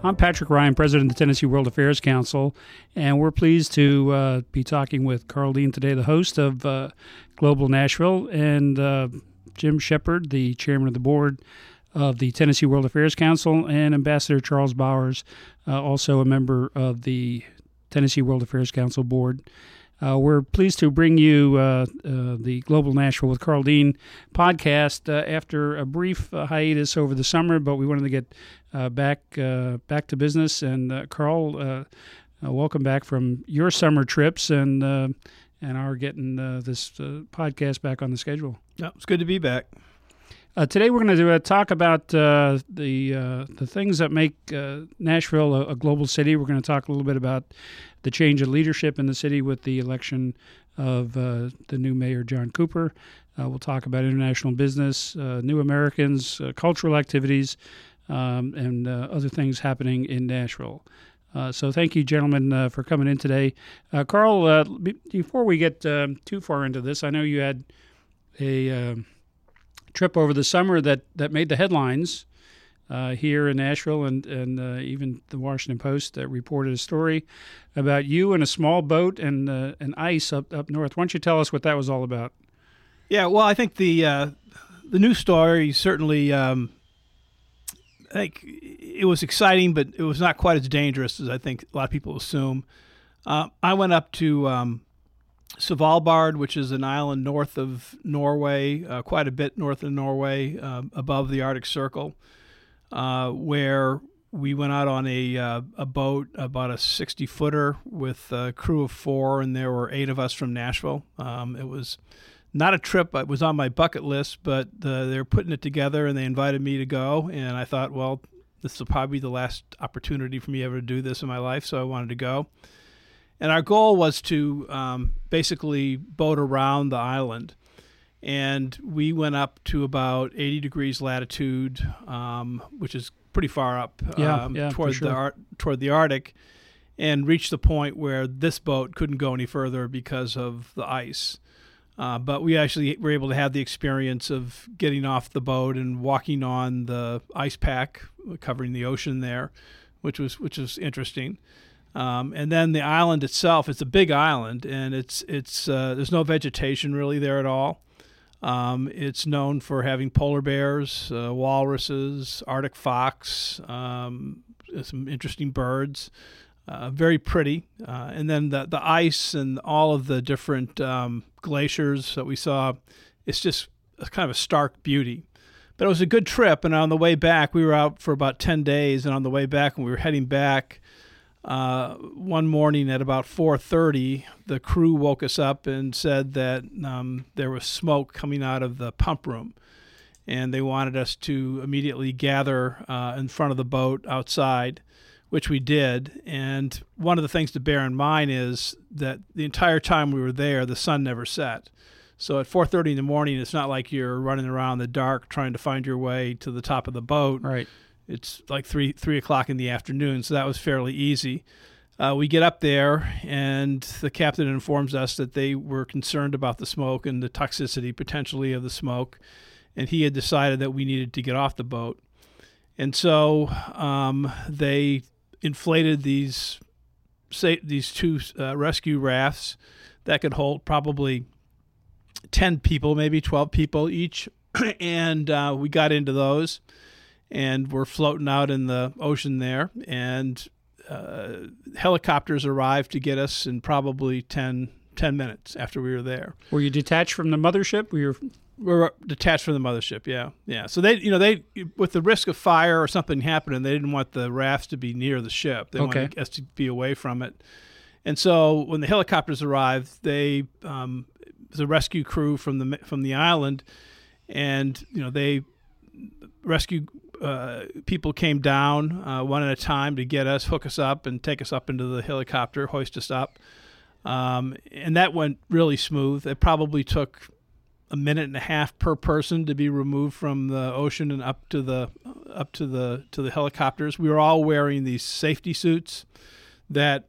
I'm Patrick Ryan, President of the Tennessee World Affairs Council, and we're pleased to uh, be talking with Karl Dean today, the host of uh, Global Nashville, and uh, Jim Shepard, the chairman of the board of the Tennessee World Affairs Council, and Ambassador Charles Bowers, uh, also a member of the Tennessee World Affairs Council board. Uh, we're pleased to bring you uh, uh, the Global Nashville with Karl Dean podcast uh, after a brief uh, hiatus over the summer, but we wanted to get back back to business. And Karl, welcome back from your summer trips and and our getting this podcast back on the schedule. Yeah, it's good to be back. Uh, today we're going to uh, talk about uh, the the things that make Nashville a, a, global city. We're going to talk a little bit about the change of leadership in the city with the election of uh, the new mayor, John Cooper. Uh, we'll talk about international business, uh, new Americans, uh, cultural activities, um, and uh, other things happening in Nashville. Uh, so, thank you, gentlemen, for coming in today. Karl, b- before we get um, too far into this, I know you had a um, trip over the summer that, that made the headlines uh, here in Nashville, and and uh, even the Washington Post that reported a story about you and a small boat and uh, and ice up up north. Why don't you tell us what that was all about? Yeah, well, I think the uh, the news story certainly. Um, I think it was exciting, but it was not quite as dangerous as I think a lot of people assume. Uh, I went up to um, Svalbard, which is an island north of Norway, quite a bit north of Norway, above the Arctic Circle uh, where we went out on a uh, a boat, about a 60 footer, with a crew of four, and there were eight of us from Nashville. Um, it was not a trip; it was on my bucket list, but uh, they're putting it together, and they invited me to go, and I thought, well, this will probably be the last opportunity for me ever to do this in my life, so I wanted to go. And our goal was to um, basically boat around the island and we went up to about 80 degrees latitude, um, which is pretty far up yeah, um, yeah, toward sure. the Ar- toward the Arctic, and reached the point where this boat couldn't go any further because of the ice. Uh, but we actually were able to have the experience of getting off the boat and walking on the ice pack covering the ocean there, which was which was interesting. Um, and then the island itself, it's a big island, and it's it's uh, there's no vegetation really there at all. Um, it's known for having polar bears, uh, walruses, Arctic fox, um, some interesting birds. Uh, very pretty. Uh, and then the, the ice and all of the different um, glaciers that we saw, it's just kind of a stark beauty. But it was a good trip. And on the way back, we were out for about 10 days. And on the way back, when we were heading back, uh, one morning at about 4:30, the crew woke us up and said that um, there was smoke coming out of the pump room, and they wanted us to immediately gather uh, in front of the boat outside, which we did. And one of the things to bear in mind is that the entire time we were there, the sun never set. So at 4:30 in the morning, it's not like you're running around in the dark trying to find your way to the top of the boat. Right it's like three three o'clock in the afternoon, so that was fairly easy. Uh, we get up there, and the captain informs us that they were concerned about the smoke and the toxicity potentially of the smoke, and he had decided that we needed to get off the boat. And so um, they inflated these say, these two uh, rescue rafts that could hold probably 10 people, maybe 12 people each. and uh, we got into those and we're floating out in the ocean there. And uh, helicopters arrived to get us in probably 10, 10 minutes after we were there. Were you detached from the mothership? Were you? We were detached from the mothership. Yeah, yeah. So they, you know, they with the risk of fire or something happening, they didn't want the rafts to be near the ship. They okay. wanted us to be away from it. And so when the helicopters arrived, they um, the rescue crew from the from the island, and you know they rescue uh, people came down uh, one at a time to get us, hook us up, and take us up into the helicopter, hoist us up. Um, and that went really smooth. It probably took a minute and a half per person to be removed from the ocean and up to the up to the to the helicopters. We were all wearing these safety suits that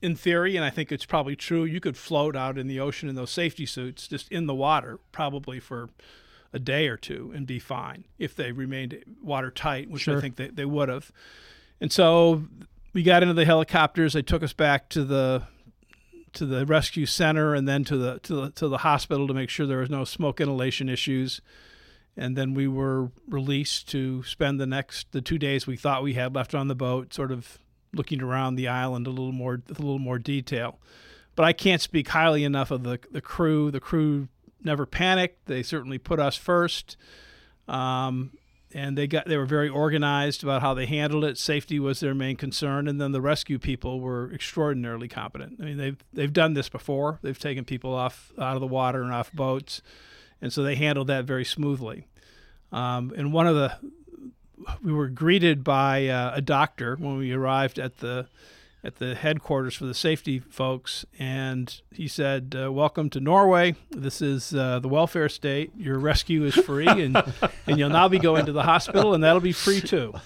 in theory, and I think it's probably true, you could float out in the ocean in those safety suits, just in the water, probably for a day or two, and be fine if they remained watertight, which Sure. I think they, they would have. And so we got into the helicopters. They took us back to the to the rescue center and then to the to the to the hospital to make sure there was no smoke inhalation issues. And then we were released to spend the next the two days we thought we had left on the boat, sort of looking around the island a little more a little more detail. But I can't speak highly enough of the the crew. The crew never panicked. They certainly put us first. Um, and they got they were very organized about how they handled it. Safety was their main concern, and then the rescue people were extraordinarily competent. I mean, they've they've done this before. They've taken people off out of the water and off boats, and so they handled that very smoothly. Um, and one of the we were greeted by uh, a doctor when we arrived at the at the headquarters for the safety folks, and he said, uh, "Welcome to Norway. This is uh, the welfare state. Your rescue is free, and and you'll now be going to the hospital, and that'll be free too."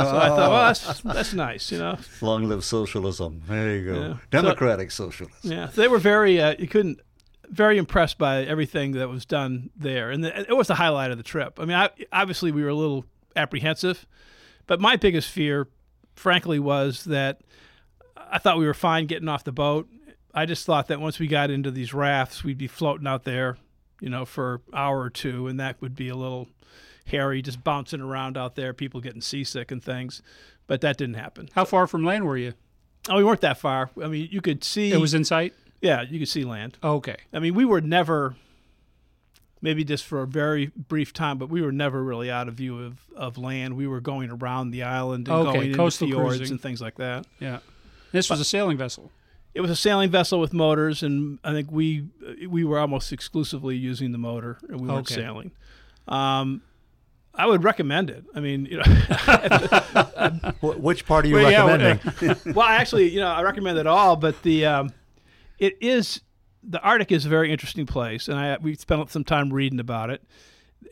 So I thought, well, that's that's nice, you know. Long live socialism. There you go. Yeah. Democratic socialism. Yeah, they were very. Uh, you couldn't. Very impressed by everything that was done there, and the, it was the highlight of the trip. I mean, I, obviously we were a little apprehensive, but my biggest fear, frankly, was that I thought we were fine getting off the boat. I just thought that once we got into these rafts, we'd be floating out there, you know, for an hour or two, and that would be a little hairy, just bouncing around out there, people getting seasick and things. But that didn't happen. How far from land were you? Oh, we weren't that far. I mean, you could see. It was in sight. yeah, you could see land. Okay. I mean, we were never, maybe just for a very brief time, but we were never really out of view of, of land. We were going around the island and Okay, going into fjords cruising. and things like that. Yeah. This was a sailing vessel. It was a sailing vessel with motors, and I think we we were almost exclusively using the motor, and we weren't sailing. Um, I would recommend it. I mean, you know, Which part are you Well, yeah, recommending? well, actually, you know, I recommend it all, but the um, it is the Arctic is a very interesting place, and I we spent some time reading about it.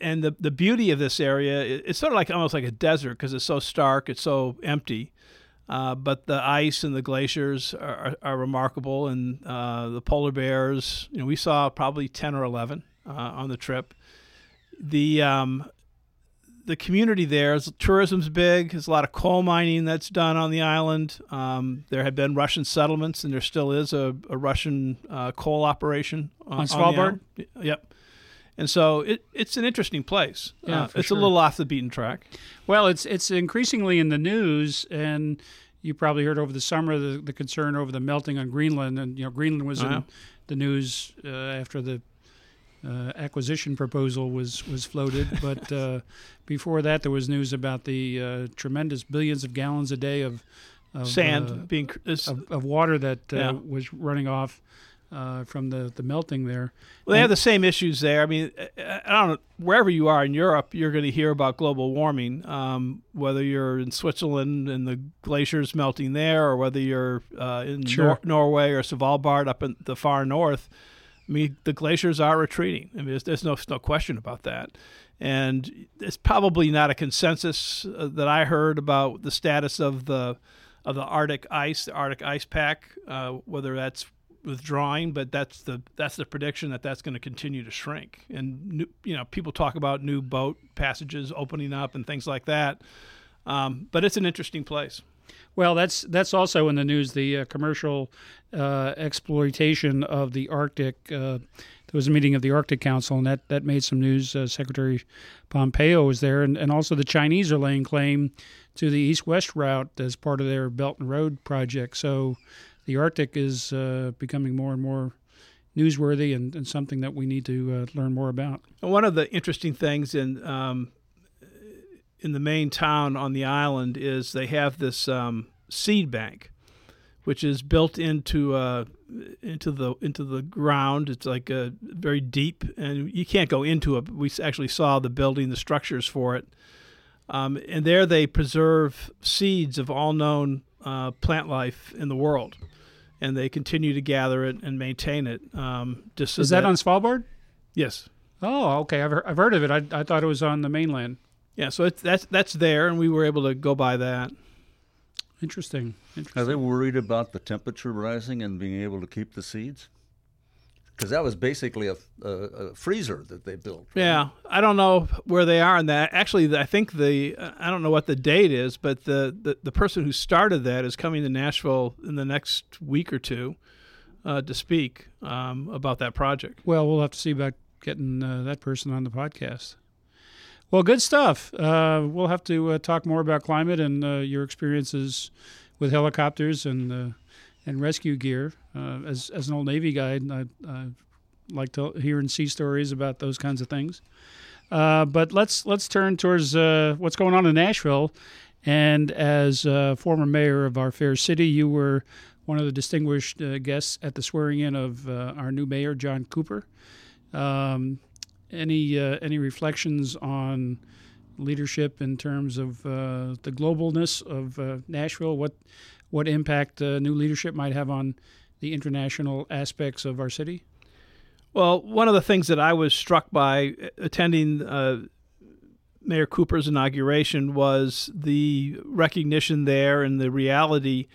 And the the beauty of this area, it- it's sort of like almost like a desert because it's so stark, it's so empty. Uh, but the ice and the glaciers are, are, are remarkable, and uh, the polar bears. You know, we saw probably ten or eleven uh, on the trip. The um, the community there is tourism's big. There's a lot of coal mining that's done on the island. Um, there have been Russian settlements, and there still is a, a Russian uh, coal operation On the Svalbard? Y- Yep. And so it, it's an interesting place. Yeah, Uh, it's sure. a little off the beaten track. Well, it's it's increasingly in the news, and you probably heard over the summer the, the concern over the melting on Greenland, and you know Greenland was yeah. in the news uh, after the uh, acquisition proposal was was floated. but uh, before that, there was news about the uh, tremendous billions of gallons a day of, of Sand uh, being cr- of, of water that uh, Yeah. was running off uh, from the, the melting there. Well, they have the same issues there. I mean, I I don't know. Wherever you are in Europe, you're going to hear about global warming. Um, whether you're in Switzerland and the glaciers melting there, or whether you're uh, in Sure. Nor- Norway or Svalbard up in the far north, I mean, the glaciers are retreating. I mean, there's, there's no no question about that. And it's probably not a consensus uh, that I heard about the status of the of the Arctic ice, the Arctic ice pack, uh, whether that's withdrawing, but that's the that's the prediction that that's going to continue to shrink. And new, you know, people talk about new boat passages opening up and things like that. Um, but it's an interesting place. Well, that's that's also in the news. The uh, commercial uh, exploitation of the Arctic. Uh, there was a meeting of the Arctic Council, and that, that made some news. Uh, Secretary Pompeo was there, and, and also the Chinese are laying claim to the east-west route as part of their Belt and Road project. So, the Arctic is uh, becoming more and more newsworthy, and, and something that we need to uh, learn more about. One of the interesting things in um, in the main town on the island is they have this um, seed bank, which is built into uh, into the into the ground. It's like uh, very deep, and you can't go into it. We actually saw the building, the structures for it. Um, and there they preserve seeds of all known uh, plant life in the world, and they continue to gather it and maintain it. Um, just so Is that on Svalbard? Yes. Oh, okay. I've, he- I've heard of it. I, I thought it was on the mainland. Yeah. So it's that's that's there, and we were able to go by that. Interesting. Interesting. Are they worried about the temperature rising and being able to keep the seeds? Because that was basically a, a, a freezer that they built. right? Yeah, I don't know where they are in that. Actually, I think the I don't know what the date is, but the, the, the person who started that is coming to Nashville in the next week or two uh, to speak um, about that project. Well, we'll have to see about getting uh, that person on the podcast. Well, good stuff. Uh, we'll have to uh, talk more about climate and uh, your experiences with helicopters and uh, and rescue gear. Uh, as as an old Navy guy, I, I like to hear and see stories about those kinds of things. Uh, but let's let's turn towards uh, what's going on in Nashville. And as former mayor of our fair city, you were one of the distinguished uh, guests at the swearing in of uh, our new mayor, John Cooper. Um, any uh, any reflections on leadership in terms of the globalness of Nashville? What what impact uh, new leadership might have on the international aspects of our city? Well, one of the things that I was struck by attending uh, Mayor Cooper's inauguration was the recognition there and the reality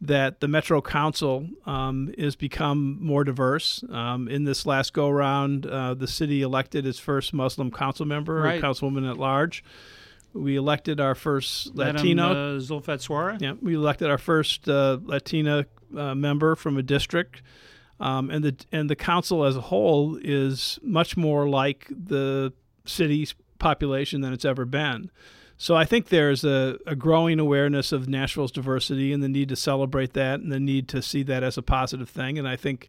that the Metro Council um, is become more diverse. Um, in this last go round, uh, the city elected its first Muslim council member, Right. or councilwoman at large. We elected our first Madam, Latino. uh, Zulfat Suara. Yeah, we elected our first uh, Latina uh, member from a district, um, and the and the council as a whole is much more like the city's population than it's ever been. So I think there's a, a growing awareness of Nashville's diversity and the need to celebrate that and the need to see that as a positive thing. And I think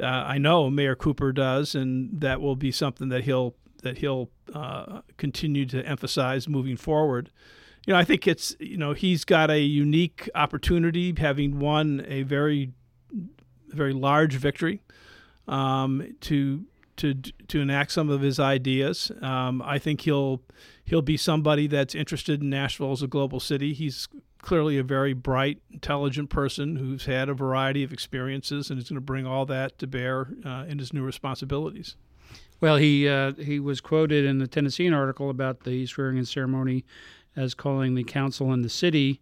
uh, I know Mayor Cooper does, and that will be something that he'll that he'll uh, continue to emphasize moving forward you know, I think it's you know he's got a unique opportunity, having won a very, very large victory, um, to to to enact some of his ideas. Um, I think he'll he'll be somebody that's interested in Nashville as a global city. He's clearly a very bright, intelligent person who's had a variety of experiences and is going to bring all that to bear uh, in his new responsibilities. Well, he uh, he was quoted in the Tennessean article about the swearing-in ceremony as calling the council and the city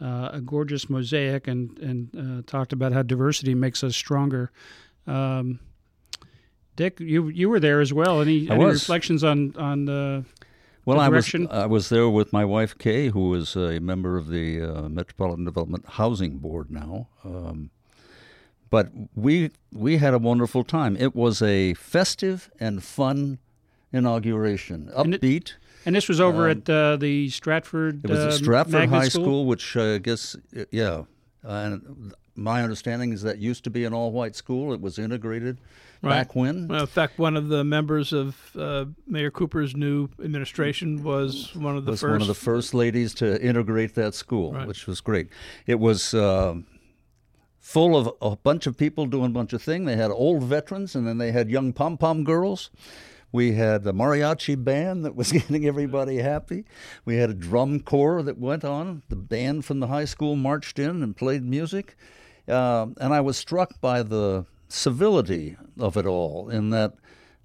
uh, a gorgeous mosaic, and and uh, talked about how diversity makes us stronger. Um, Dick, you you were there as well. Any, any reflections on on uh, Well, I was? I was there with my wife Kay, who is a member of the uh, Metropolitan Development Housing Board now. Um, but we we had a wonderful time. It was a festive and fun inauguration, And it- upbeat. and this was over Um, at uh, the Stratford. It was at Stratford Magnet High School, which uh, I guess, yeah. And my understanding is that used to be an all-white school. It was integrated Right. back when. Well, in fact, one of the members of uh, Mayor Cooper's new administration was one of the was first. one of the first ladies to integrate that school, Right. which was great. It was uh, full of a bunch of people doing a bunch of things. They had old veterans, and then they had young pom pom girls. We had the mariachi band that was getting everybody happy. We had a drum corps that went on. The band from the high school marched in and played music. Um and I was struck by the civility of it all, in that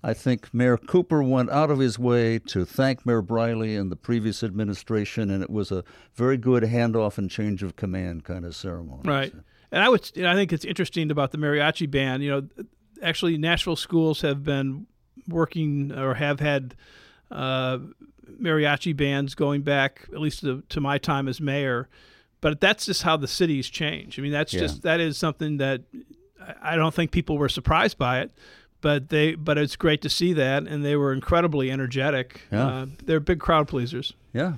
I think Mayor Cooper went out of his way to thank Mayor Briley and the previous administration, and it was a very good handoff and change of command kind of ceremony. Right. And I would, you know, I think it's interesting about the mariachi band. You know, actually, Nashville schools have been working or have had uh, mariachi bands going back at least to, to my time as mayor. But that's just how the cities change. I mean, that's Yeah. just that is something that I- I don't think people were surprised by it. But they, but it's great to see that, and they were incredibly energetic. Yeah. Uh, they're big crowd pleasers. Yeah.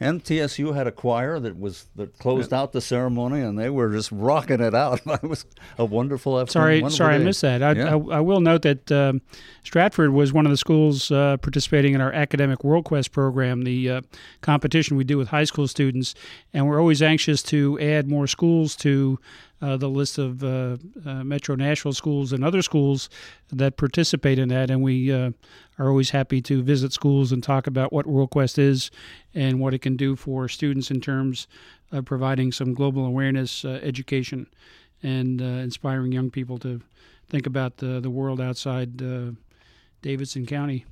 And TSU had a choir that was that closed out the ceremony, and they were just rocking it out. it was a wonderful afternoon. Sorry, wonderful sorry, I missed that. I, Yeah. I, I will note that um, Stratford was one of the schools uh, participating in our academic World Quest program, the uh, competition we do with high school students, and we're always anxious to add more schools to uh, the list of uh, uh, Metro Nashville schools and other schools that participate in that. And we uh, are always happy to visit schools and talk about what WorldQuest is and what it can do for students in terms of providing some global awareness education and inspiring young people to think about the, the world outside Davidson County.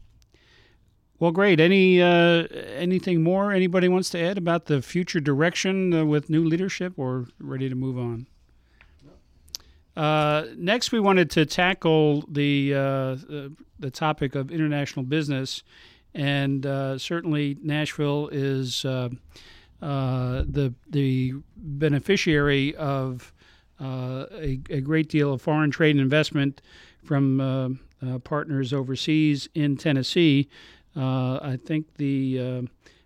Well, great. Any uh, anything more anybody wants to add about the future direction uh, with new leadership, or ready to move on? Uh, next, we wanted to tackle the uh, the topic of international business, and uh, certainly Nashville is uh, the the beneficiary of a, a, great deal of foreign trade and investment from partners overseas in Tennessee. Uh, I think the uh,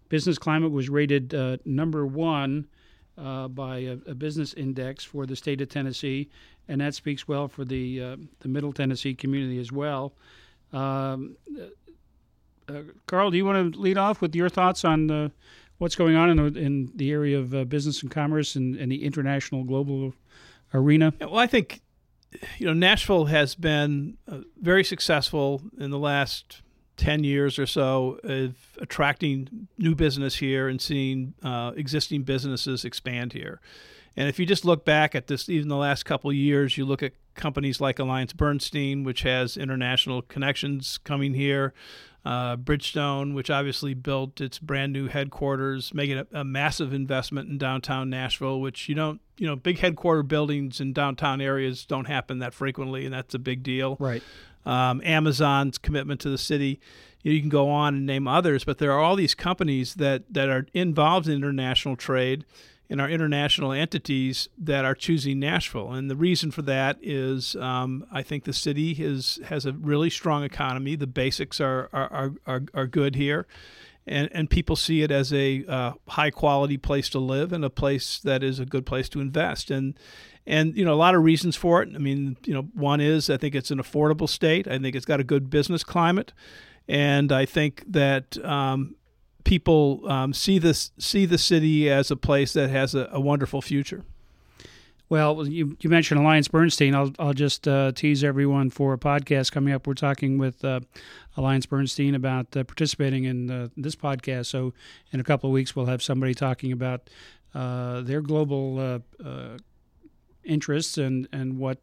business climate was rated uh, number one by a, a, business index for the state of Tennessee, and that speaks well for the the Middle Tennessee community as well. Um, Karl, do you want to lead off with your thoughts on what's going on in the, in the area of uh, business and commerce and, and, the international global arena? Well, I think you know Nashville has been uh, very successful in the last 10 years or so of attracting new business here and seeing uh, existing businesses expand here. And if you just look back at this, even the last couple of years, you look at companies like Alliance Bernstein, which has international connections coming here, uh, Bridgestone, which obviously built its brand new headquarters, making a, a, massive investment in downtown Nashville, which you don't, you know, big headquarter buildings in downtown areas don't happen that frequently, and that's a big deal. Right um, Amazon's commitment to the city. You, know, you can go on and name others, but there are all these companies that, that are involved in international trade and our international entities that are choosing Nashville. And the reason for that is um, I think the city is, has a really strong economy. The basics are, are, are, are good here. And, and people see it as a uh, high quality place to live and a place that is a good place to invest. And and you know a lot of reasons for it. I mean, you know, one is I think it's an affordable state. I think it's got a good business climate, and I think that um, people um, see this see the city as a place that has a, a wonderful future. Well, you, you mentioned Alliance Bernstein. I'll, I'll just uh, tease everyone for a podcast coming up. We're talking with uh, Alliance Bernstein about uh, participating in uh, this podcast. So, in a couple of weeks, we'll have somebody talking about uh, their global uh, interests and and what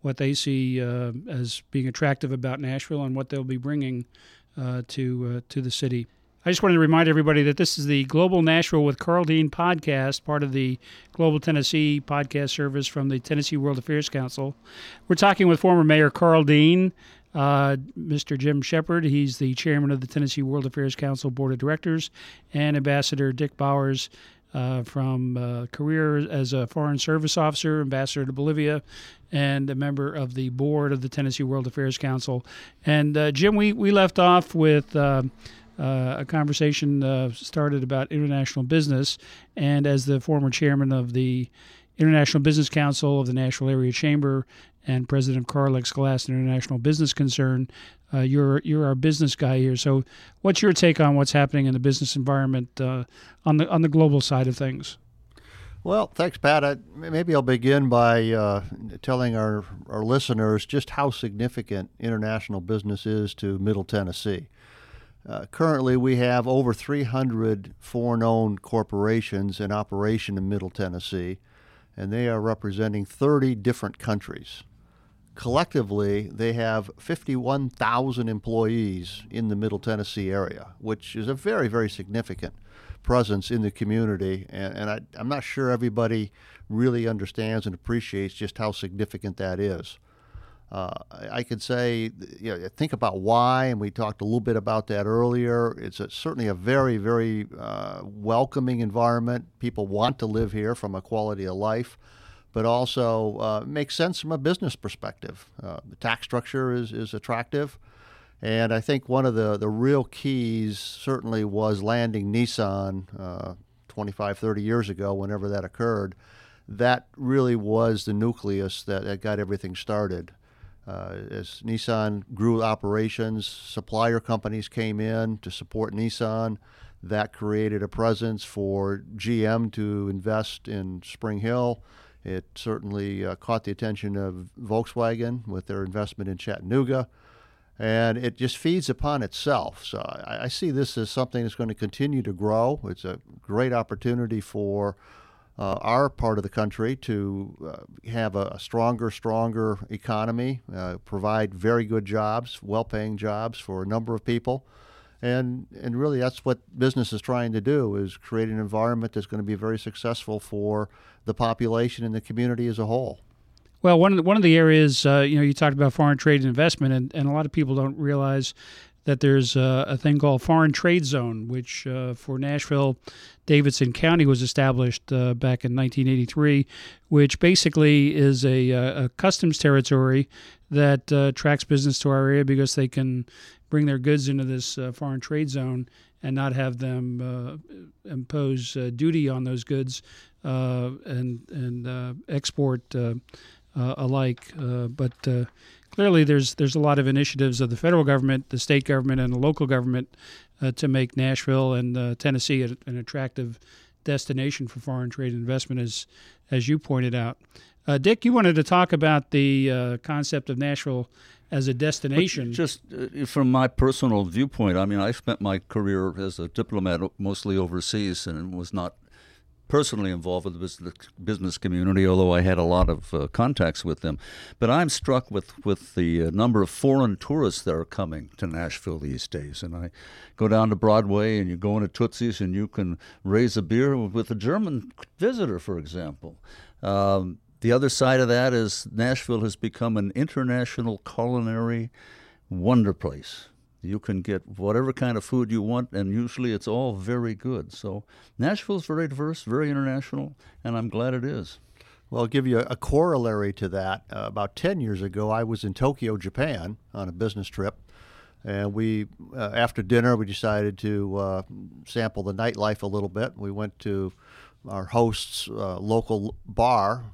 what they see as being attractive about Nashville and what they'll be bringing to to the city. I just wanted to remind everybody that this is the Global Nashville with Karl Dean podcast, part of the Global Tennessee podcast service from the Tennessee World Affairs Council. We're talking with former Mayor Karl Dean, uh, Mr. Jim Shepard. He's the chairman of the Tennessee World Affairs Council Board of Directors, and Ambassador Dick Bowers uh, from uh, career as a Foreign Service Officer, Ambassador to Bolivia, and a member of the board of the Tennessee World Affairs Council. And uh, Jim, we, we left off with uh, a conversation uh, started about international business. And as the former chairman of the International Business Council of the Nashville Area Chamber and president of Carlex Glass International Business Concern, uh, you're you're our business guy here. So, what's your take on what's happening in the business environment uh, on the on the global side of things? Well, thanks, Pat. I, maybe I'll begin by uh, telling our, our listeners just how significant international business is to Middle Tennessee. Uh, currently, we have over 300 foreign owned corporations in operation in Middle Tennessee, and they are representing 30 different countries. Collectively, they have 51,000 employees in the Middle Tennessee area, which is a very, very significant presence in the community. And, and I, I'm not sure everybody really understands and appreciates just how significant that is. Uh, I could say, you know, think about why, and we talked a little bit about that earlier. It's a, certainly a very, very uh, welcoming environment. People want to live here from a quality of life but also uh, makes sense from a business perspective. Uh, the tax structure is, is attractive. And I think one of the, the real keys certainly was landing Nissan uh, 25, 30 years ago, whenever that occurred. That really was the nucleus that, that got everything started. Uh, as Nissan grew operations, supplier companies came in to support Nissan. That created a presence for GM to invest in Spring Hill It certainly uh, caught the attention of Volkswagen with their investment in Chattanooga, and it just feeds upon itself. So I, I see this as something that's going to continue to grow. It's a great opportunity for uh, our part of the country to uh, have a, a, stronger, stronger economy, uh, provide very good jobs, well-paying jobs for a number of people, and and really that's what business is trying to do is create an environment that's going to be very successful for the population and the community as a whole. Well, one of the, one of the areas uh, you know you talked about foreign trade and investment, and, and a lot of people don't realize that there's a, a thing called foreign trade zone, which uh, for Nashville, Davidson County was established uh, back in 1983, which basically is a, a customs territory that uh, attracts business to our area because they can bring their goods into this uh, foreign trade zone and not have them uh, impose uh, duty on those goods and and export alike. but clearly there's there's a lot of initiatives of the federal government, the state government, and the local government uh, to make Nashville and uh, Tennessee an attractive destination for foreign trade investment, as as you pointed out. Uh, Dick, you wanted to talk about the uh, concept of Nashville as a destination. But just uh, from my personal viewpoint, I mean, I spent my career as a diplomat mostly overseas and was not personally involved with the business community, although I had a lot of uh, contacts with them. But I'm struck with, with the uh, number of foreign tourists that are coming to Nashville these days. And I go down to Broadway and you go into Tootsie's and you can raise a beer with a German visitor, for example. Um, the other side of that is Nashville has become an international culinary wonder place. You can get whatever kind of food you want, and usually it's all very good. So Nashville's very diverse, very international, and I'm glad it is. Well, I'll give you a corollary to that. Uh, about 10 years ago, I was in Tokyo, Japan on a business trip. And we, uh, after dinner, we decided to uh, sample the nightlife a little bit. We went to our host's uh, local bar.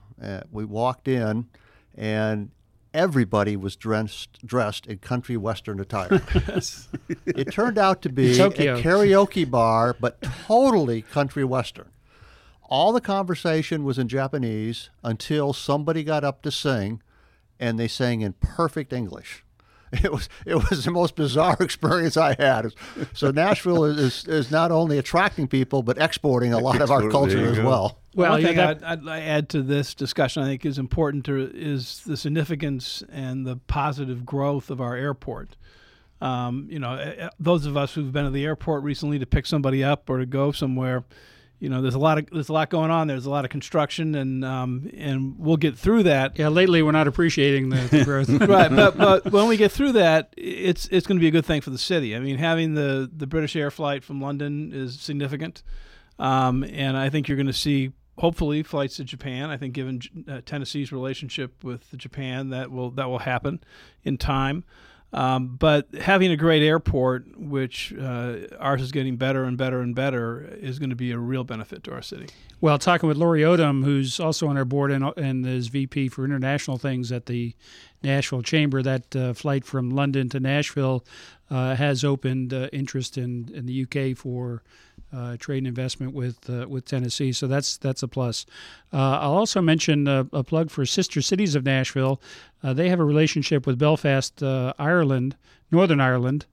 we walked in, and everybody was dressed dressed in country western attire. it turned out to be a karaoke bar, but totally country western. All the conversation was in Japanese until somebody got up to sing, and they sang in perfect English. It was it was the most bizarre experience I had. So Nashville is, is not only attracting people but exporting a lot of our culture as well. Well, one thing I'd, I'd, add to this discussion, I think, is important to is the significance and the positive growth of our airport. Um, you know, eh, eh, those of us who've been to the airport recently to pick somebody up or to go somewhere, you know, there's a lot of there's a lot going on. There's a lot of construction, and um, and we'll get through that. Yeah, lately we're not appreciating the, growth. right, but but when we get through that, it's it's going to be a good thing for the city. I mean, having the the British Air flight from London is significant, um, and I think you're going to see hopefully flights to Japan. I think given uh, Tennessee's relationship with Japan, that will that will happen in time. Um, but having a great airport, which uh, ours is getting better and better and better, is going to be a real benefit to our city. Well, talking with Lori Odom, who's also on our board and, and is VP for international things at the Nashville Chamber, that uh, flight from London to Nashville uh, has opened uh, interest in, in the UK for uh, trade and investment with uh, with Tennessee. So that's that's a plus. Uh, I'll also mention a, a, plug for Sister Cities of Nashville. Uh, they have a relationship with Belfast, uh, Ireland, Northern Ireland.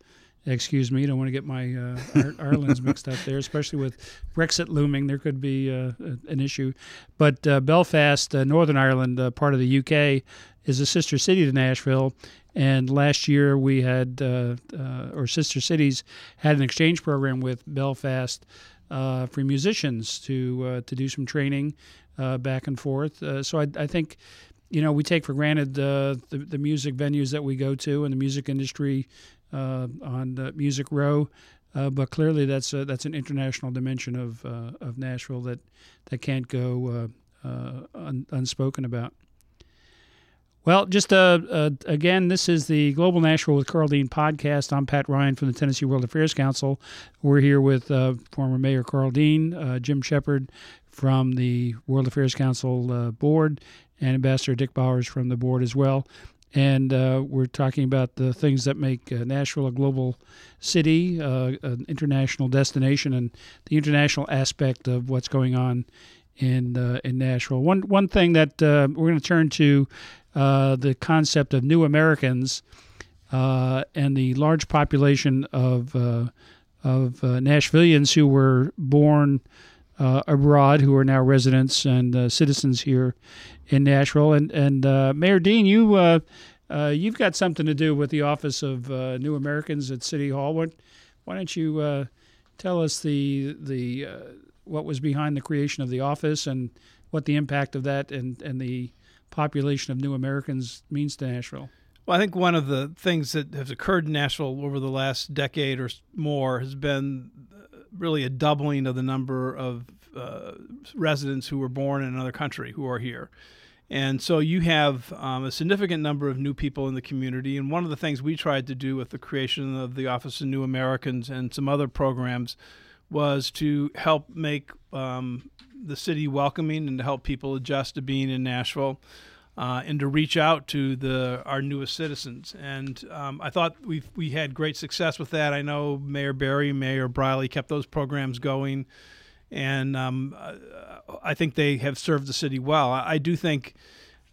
Excuse me, I don't want to get my uh, Ireland's mixed up there, especially with Brexit looming. There could be an issue. But Belfast, Northern Ireland, part of the UK, is a sister city to Nashville, and last year we had, uh, uh, or Sister Cities had an exchange program with Belfast uh, for musicians to uh, to do some training uh, back and forth. Uh, so I, I, think, you know, we take for granted the, the music venues that we go to and the music industry on the Music Row. but clearly, that's a, that's an international dimension of of Nashville that that can't go un, unspoken about. Well, just uh, uh, again, this is the Global Nashville with Karl Dean podcast. I'm Pat Ryan from the Tennessee World Affairs Council. We're here with uh, former Mayor Karl Dean, uh, Jim Shepard from the World Affairs Council uh, board, and Ambassador Dick Bowers from the board as well. And uh, we're talking about the things that make Nashville a global city, an international destination, and the international aspect of what's going on in uh, in Nashville. One one thing that uh, we're going to turn to uh, the concept of new Americans uh, and the large population of uh, of uh, Nashvillians who were born uh, abroad, who are now residents and uh, citizens here in Nashville. And and Mayor Dean, you you've got something to do with the Office of New Americans at City Hall. Why don't you tell us the the what was behind the creation of the office and what the impact of that and, and the population of new Americans means to Nashville. Well, I think one of the things that has occurred in Nashville over the last decade or more has been uh, really a doubling of the number of uh, residents who were born in another country who are here. And so you have um, a significant number of new people in the community. And one of the things we tried to do with the creation of the Office of New Americans and some other programs was to help make um, the city welcoming and to help people adjust to being in Nashville. Uh, and to reach out to the our newest citizens. And um, I thought we we had great success with that. I know Mayor Barry, Mayor Briley kept those programs going, and um, I think they have served the city well. I, I do think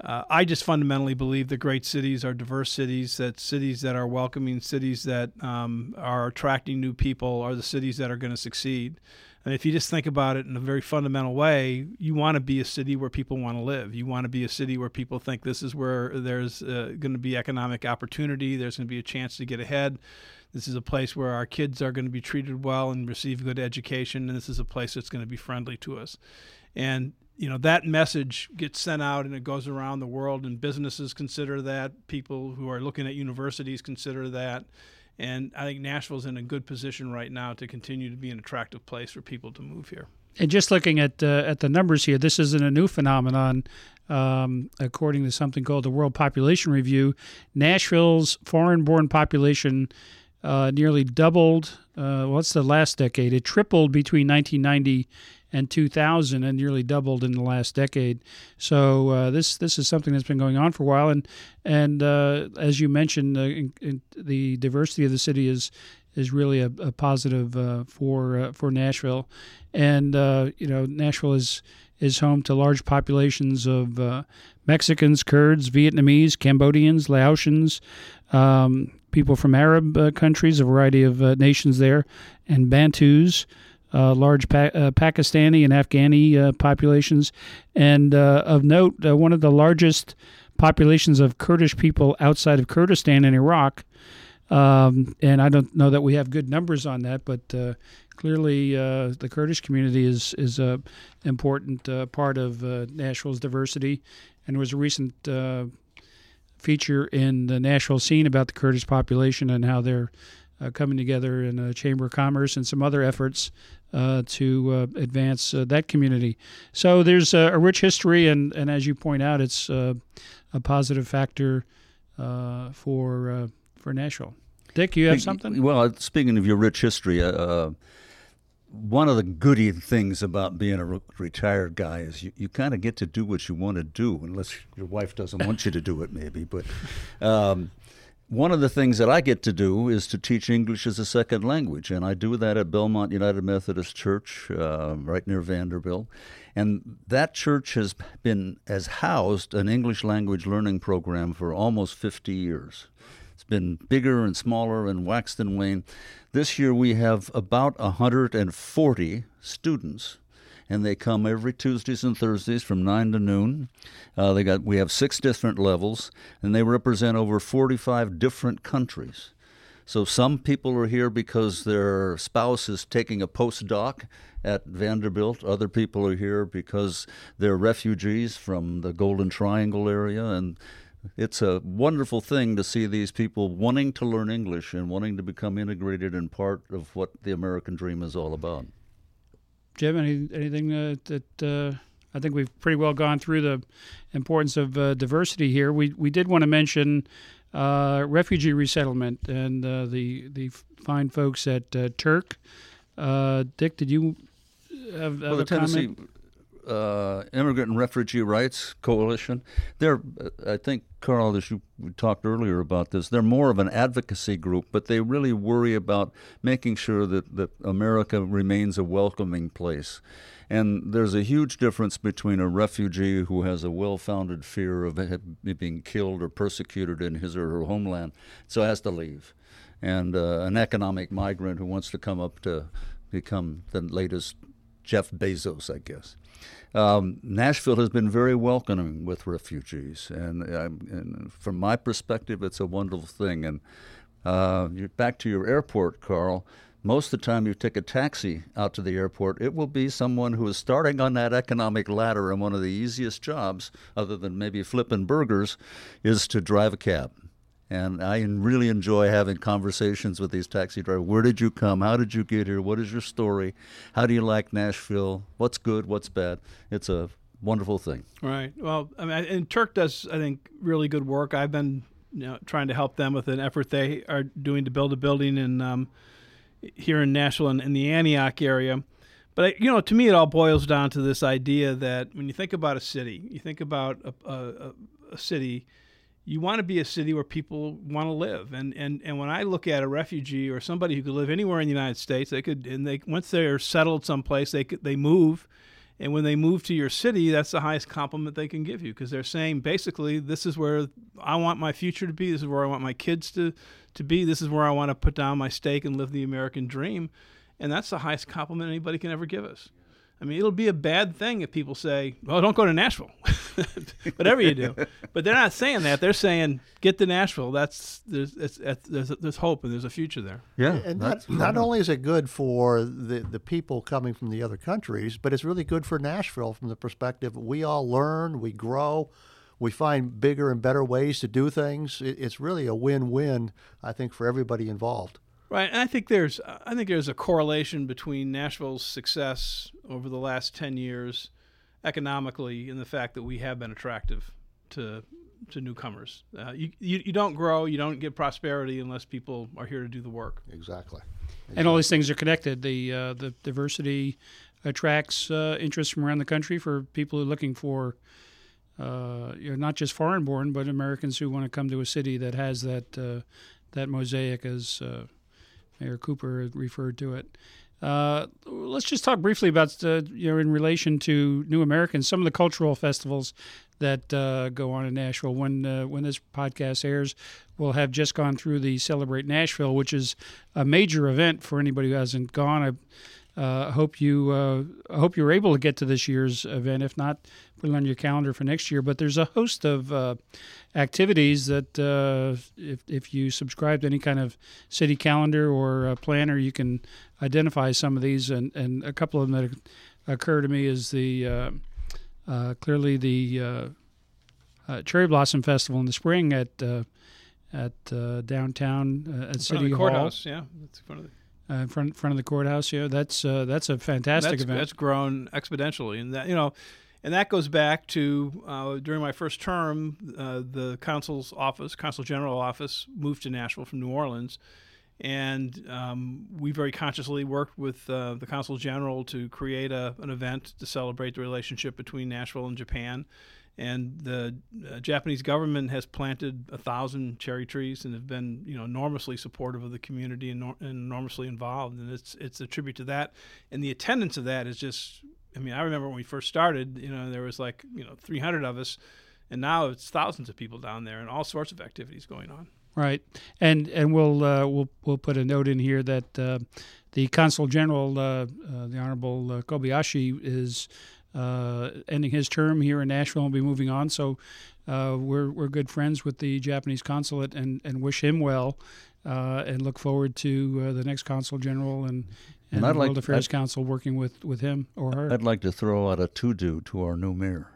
uh, I just fundamentally believe that great cities are diverse cities, that cities that are welcoming, cities that um, are attracting new people are the cities that are going to succeed. And if you just think about it in a very fundamental way, you want to be a city where people want to live. You want to be a city where people think this is where there's uh, going to be economic opportunity, there's going to be a chance to get ahead. This is a place where our kids are going to be treated well and receive good education, and this is a place that's going to be friendly to us. And you know that message gets sent out and it goes around the world and businesses consider that people who are looking at universities consider that and i think nashville's in a good position right now to continue to be an attractive place for people to move here. And just looking at uh, at the numbers here this isn't a new phenomenon. Um, according to something called the world population review nashville's foreign-born population uh, nearly doubled uh, what's the last decade. It tripled between 1990 and 2000 and nearly doubled in the last decade. So uh, this this is something that's been going on for a while, and and uh, as you mentioned, uh, in, in the diversity of the city is is really a, a positive uh, for uh, for Nashville, and uh, you know Nashville is is home to large populations of Mexicans, Kurds, Vietnamese, Cambodians, Laotians. Um, people from Arab countries, a variety of nations there, and Bantus, uh, large pa- uh, Pakistani and Afghani uh, populations. And uh, of note, uh, one of the largest populations of Kurdish people outside of Kurdistan in Iraq. Um, and I don't know that we have good numbers on that, but uh, clearly the Kurdish community is is a important part of Nashville's diversity. And there was a recent feature in the Nashville scene about the Kurdish population and how they're uh, coming together in a Chamber of Commerce and some other efforts uh, to uh, advance uh, that community. So there's a, a, rich history, and, and as you point out, it's uh, a positive factor uh, for for Nashville. Dick, you have something? Well, speaking of your rich history, one of the goody things about being a re- retired guy is you, you kind of get to do what you want to do, unless your wife doesn't want you to do it, maybe. But um, one of the things that I get to do is to teach English as a second language, and I do that at Belmont United Methodist Church, uh, right near Vanderbilt. And that church has been has housed an English language learning program for almost 50 years. It's been bigger and smaller and waxed and waned. This year we have about 140 students and they come every Tuesdays and Thursdays from nine to noon. Uh, they got we have six different levels, and they represent over 45 different countries. So some people are here because their spouse is taking a postdoc at Vanderbilt. Other people are here because they're refugees from the Golden Triangle area, and it's a wonderful thing to see these people wanting to learn English and wanting to become integrated and part of what the American dream is all about. Jim, any, anything uh, that uh, I think we've pretty well gone through the importance of uh, diversity here. We we did want to mention uh, refugee resettlement and uh, the the fine folks at uh, TIRRC. Dick, did you have, have well, the Tennessee comment? Uh, Immigrant and Refugee Rights Coalition. They're, I think, Karl, as you talked earlier about this, they're more of an advocacy group, but they really worry about making sure that, that America remains a welcoming place. And there's a huge difference between a refugee who has a well founded fear of being killed or persecuted in his or her homeland, so has to leave, and uh, an economic migrant who wants to come up to become the latest Jeff Bezos, I guess. Um, Nashville has been very welcoming with refugees, and, um, and, from my perspective, it's a wonderful thing. And uh, back to your airport, Karl. Most of the time, you take a taxi out to the airport, it will be someone who is starting on that economic ladder, and one of the easiest jobs, other than maybe flipping burgers, is to drive a cab. And I really enjoy having conversations with these taxi drivers. Where did you come? How did you get here? What is your story? How do you like Nashville? What's good? What's bad? It's a wonderful thing. Right. Well, I mean, and TIRRC does, I think, really good work. I've been you know, trying to help them with an effort they are doing to build a building in um, here in Nashville and in the Antioch area. But you know, to me, it all boils down to this idea that when you think about a city, you think about a, a, a city you want to be a city where people want to live. And, and, and when I look at a refugee or somebody who could live anywhere in the United States, they could, and they, once they're settled someplace, they they move. And when they move to your city, that's the highest compliment they can give you because they're saying basically, this is where I want my future to be. This is where I want my kids to, to be. This is where I want to put down my stake and live the American dream. And that's the highest compliment anybody can ever give us. I mean, it'll be a bad thing if people say, "Well, don't go to Nashville," whatever you do. But they're not saying that. They're saying, "Get to Nashville. That's there's there's, there's hope and there's a future there." Yeah, and not, not only is it good for the the people coming from the other countries, but it's really good for Nashville from the perspective we all learn, we grow, we find bigger and better ways to do things. It's really a win-win, I think, for everybody involved. Right, and I think there's I think there's a correlation between Nashville's success over the last ten years, economically, and the fact that we have been attractive to to newcomers. Uh, you, you you don't grow, you don't get prosperity unless people are here to do the work. Exactly. exactly. And all these things are connected. The uh, the diversity attracts uh, interest from around the country for people who are looking for. Uh, you know, not just foreign-born, but Americans who want to come to a city that has that uh, that mosaic as uh, Mayor Cooper referred to it. Uh, let's just talk briefly about uh, you know in relation to New Americans, some of the cultural festivals that uh, go on in Nashville. When uh, when this podcast airs, we'll have just gone through the Celebrate Nashville, which is a major event for anybody who hasn't gone. I uh, hope you uh, I hope you were able to get to this year's event. If not, put it on your calendar for next year. But there's a host of uh, activities that uh, if if you subscribe to any kind of city calendar or planner, you can identify some of these. And, and a couple of them that occur to me is the uh, uh, clearly the Cherry Blossom Festival in the spring at at downtown at City Hall. Courthouse, yeah, that's one of the uh, in front front of the courthouse. Yeah, that's uh, that's a fantastic that's, event. That's grown exponentially, and that you know, and that goes back to uh, during my first term, uh, the consul's office, consul general office, moved to Nashville from New Orleans, and um, we very consciously worked with uh, the consul general to create a, an event to celebrate the relationship between Nashville and Japan and the uh, Japanese government has planted a thousand cherry trees and have been, you know, enormously supportive of the community and, and, enormously involved. And it's it's a tribute to that. And the attendance of that is just. I mean, I remember when we first started. You know, there was like you know 300 of us, and now it's thousands of people down there and all sorts of activities going on. Right, and and we'll uh, we'll we'll put a note in here that uh, the consul general, uh, uh the Honorable uh, Kobayashi, is uh, ending his term here in Nashville and be moving on. So uh, we're we're good friends with the Japanese consulate and, and wish him well, uh, and look forward to uh, the next consul general and. And, and the World Affairs I'd, Council working with, with him or her. I'd like to throw out a to do to our new mayor.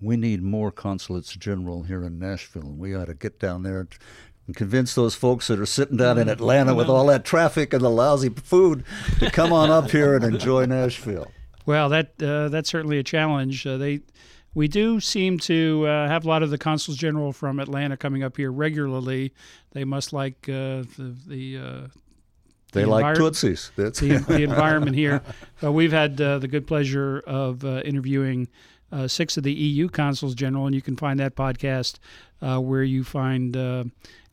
We need more consulates general here in Nashville. and We ought to get down there and convince those folks that are sitting down in Atlanta with all that traffic and the lousy food to come on up here and enjoy Nashville. Well, that uh, that's certainly a challenge. Uh, they we do seem to uh, have a lot of the consuls general from Atlanta coming up here regularly. They must like uh, the, the uh, They the like Tootsies. That's the, the environment here. But we've had uh, the good pleasure of uh, interviewing uh, six of the EU consuls general, and you can find that podcast uh, where you find uh,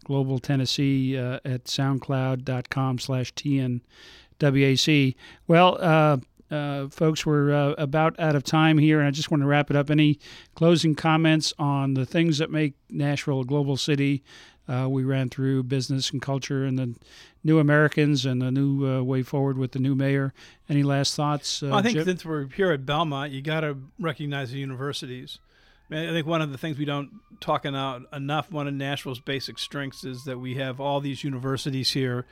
Global Tennessee uh, at soundcloud.com slash TNWAC. Well, uh, uh, folks, we're uh, about out of time here, and I just want to wrap it up. Any closing comments on the things that make Nashville a global city? Uh, we ran through business and culture and the new Americans and the new uh, way forward with the new mayor. Any last thoughts? Uh, Well, I think since we're here at Belmont, you got to recognize the universities. I, mean, I think one of the things we don't talk about enough, one of Nashville's basic strengths is that we have all these universities here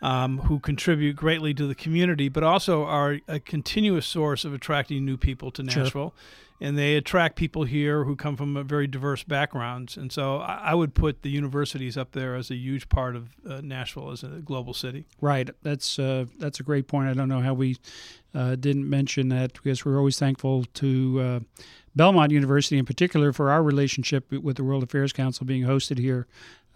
um, who contribute greatly to the community, but also are a continuous source of attracting new people to Sure. Nashville. And they attract people here who come from a very diverse backgrounds. And so I, I would put the universities up there as a huge part of uh, Nashville as a global city. Right. That's uh, that's a great point. I don't know how we uh, didn't mention that because we're always thankful to uh, Belmont University in particular for our relationship with the World Affairs Council being hosted here.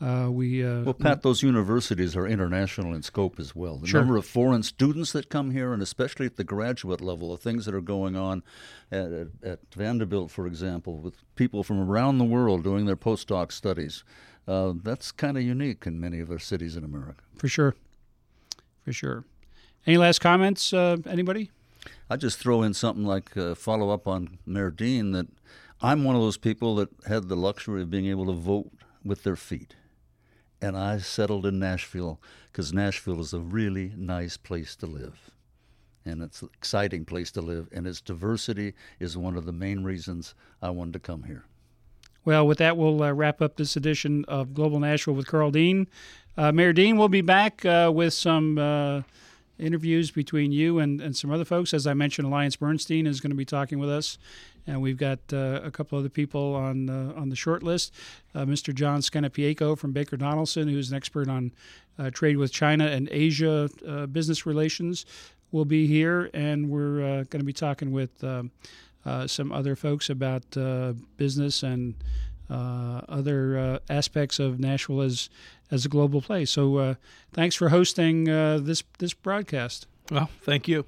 Uh, we uh, Well, Pat, those universities are international in scope as well. The Sure. number of foreign students that come here, and especially at the graduate level, the things that are going on at, at, at Vanderbilt, for example, with people from around the world doing their postdoc studies, uh, that's kind of unique in many of our cities in America. for sure, for sure. Any last comments? Uh, anybody? I just throw in something like uh, follow up on Mayor Dean that I'm one of those people that had the luxury of being able to vote with their feet. And I settled in Nashville because Nashville is a really nice place to live. And it's an exciting place to live. And its diversity is one of the main reasons I wanted to come here. Well, with that, we'll uh, wrap up this edition of Global Nashville with Karl Dean. Uh, Mayor Dean will be back uh, with some uh, interviews between you and, and some other folks. As I mentioned, Alliance Bernstein is going to be talking with us, and we've got uh, a couple other people on uh, on the short list. Uh, Mr. John Scannapieco from Baker Donelson, who's an expert on uh, trade with China and Asia uh, business relations, will be here, and we're uh, going to be talking with. Um, uh, some other folks about business and other uh, aspects of Nashville as as a global place. So, uh, thanks for hosting uh, this this broadcast. Well, thank you.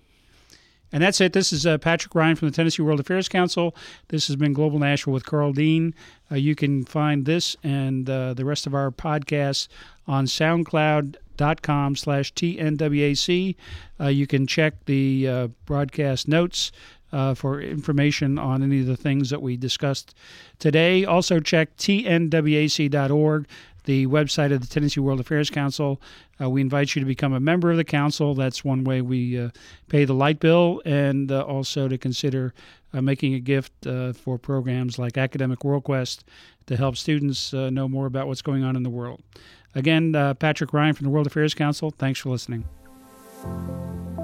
And that's it. This is uh, Patrick Ryan from the Tennessee World Affairs Council. This has been Global Nashville with Karl Dean. Uh, you can find this and uh, the rest of our podcasts on SoundCloud.com slash TNWAC. Uh, you can check the uh, broadcast notes uh, for information on any of the things that we discussed today. Also, check tnwac.org, the website of the Tennessee World Affairs Council. Uh, we invite you to become a member of the council. That's one way we uh, pay the light bill, and uh, also to consider uh, making a gift uh, for programs like Academic WorldQuest to help students uh, know more about what's going on in the world. Again, Patrick Ryan from the World Affairs Council. Thanks for listening.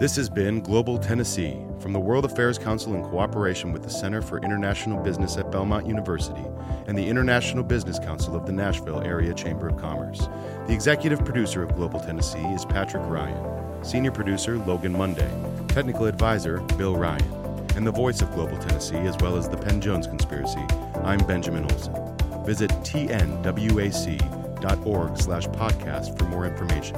This has been Global Tennessee from the World Affairs Council in cooperation with the Center for International Business at Belmont University and the International Business Council of the Nashville Area Chamber of Commerce. The executive producer of Global Tennessee is Patrick Ryan, senior producer Logan Monday, technical advisor Bill Ryan, and the voice of Global Tennessee as well as the Penn Jones Conspiracy. I'm Benjamin Olson. Visit tnwac.org slash podcast for more information.